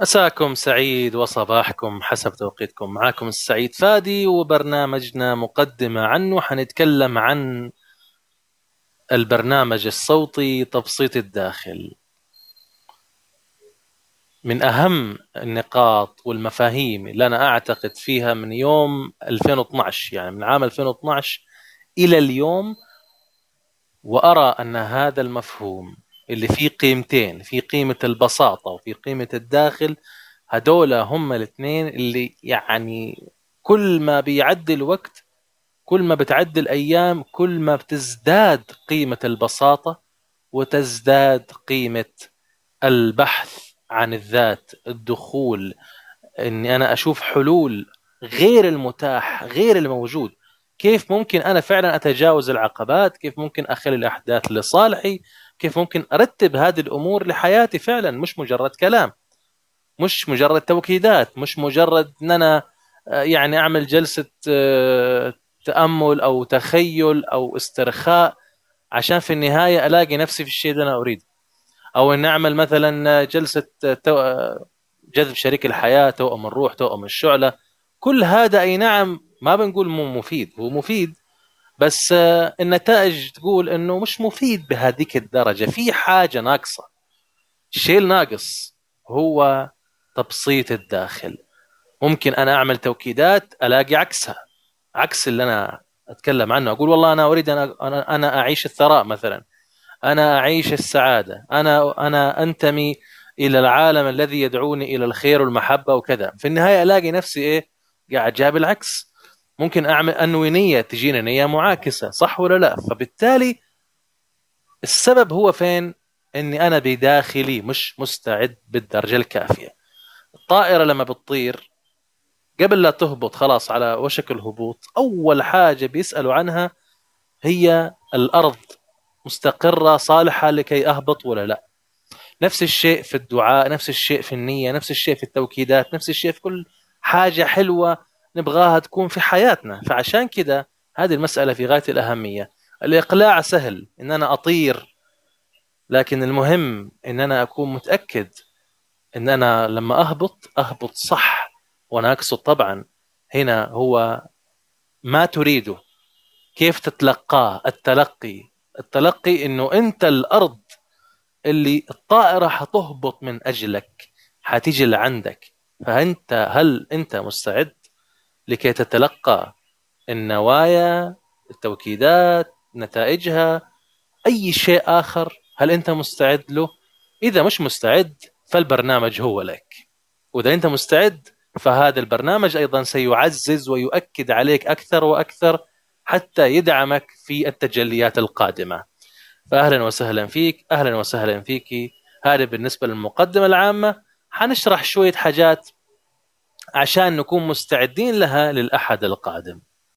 مساكم سعيد وصباحكم حسب توقيتكم. معكم السعيد فادي وبرنامجنا مقدمة عنه. حنتكلم عن البرنامج الصوتي تبسيط الداخل. من أهم النقاط والمفاهيم اللي أنا أعتقد فيها من يوم 2012 يعني من عام 2012 إلى اليوم وأرى أن هذا المفهوم اللي فيه قيمتين في قيمة البساطة وفي قيمة الداخل هدول هم الاثنين اللي يعني كل ما بيعدي الوقت كل ما بتعدي الأيام كل ما بتزداد قيمة البساطة وتزداد قيمة البحث عن الذات الدخول إني أنا أشوف حلول غير المتاح غير الموجود. كيف ممكن أنا فعلا أتجاوز العقبات؟ كيف ممكن أخلي الأحداث لصالحي؟ كيف ممكن أرتب هذه الأمور لحياتي فعلا؟ مش مجرد كلام مش مجرد توكيدات مش مجرد إن أنا آه، يعني أعمل جلسة آه، تأمل أو تخيل أو استرخاء عشان في النهاية ألاقي نفسي في الشيء اللي أنا أريده. أو إن أعمل مثلا جلسة آه، جذب شريك الحياة توأم الروح توأم الشعلة. كل هذا أي نعم ما بنقول مو مفيد هو مفيد بس آه، النتائج تقول إنه مش مفيد بهذيك الدرجة. في حاجة ناقصة. الشيء الناقص هو تبسيط الداخل. ممكن أنا أعمل توكيدات ألاقي عكسها. عكس اللي أنا أتكلم عنه. أقول والله أنا أريد أنا أنا أعيش الثراء مثلا. أنا أعيش السعادة. أنا أنا أنتمي إلى العالم الذي يدعوني إلى الخير والمحبة وكذا. في النهاية ألاقي نفسي إيه؟ قاعد جاب العكس. ممكن أعمل أنوي نية تجينا نية معاكسة صح ولا لا؟ فبالتالي السبب هو فين؟ إني أنا بداخلي مش مستعد بالدرجة الكافية. الطائرة لما بتطير قبل لا تهبط خلاص على وشك الهبوط أول حاجة بيسألوا عنها هي الأرض مستقرة صالحة لكي أهبط ولا لا؟ نفس الشيء في الدعاء نفس الشيء في النية نفس الشيء في التوكيدات نفس الشيء في كل حاجة حلوة نبغاها تكون في حياتنا. فعشان كده هذه المسألة في غاية الأهمية. الإقلاع سهل إن أنا أطير لكن المهم إن أنا أكون متأكد إن أنا لما أهبط أهبط صح وأنا أقصد طبعا هنا هو ما تريده كيف تتلقاه؟ التلقي. التلقي إنه أنت الأرض اللي الطائرة حتهبط من أجلك حتيجي لعندك. فأنت هل أنت مستعد؟ لكي تتلقى النوايا التوكيدات نتائجها أي شيء آخر هل أنت مستعد له؟ إذا مش مستعد فالبرنامج هو لك. وإذا أنت مستعد فهذا البرنامج أيضا سيعزز ويؤكد عليك أكثر وأكثر حتى يدعمك في التجليات القادمة. فاهلا وسهلا فيك أهلا وسهلا فيك. هذا بالنسبة للمقدمة العامة. حنشرح شوية حاجات عشان نكون مستعدين لها للأحد القادم.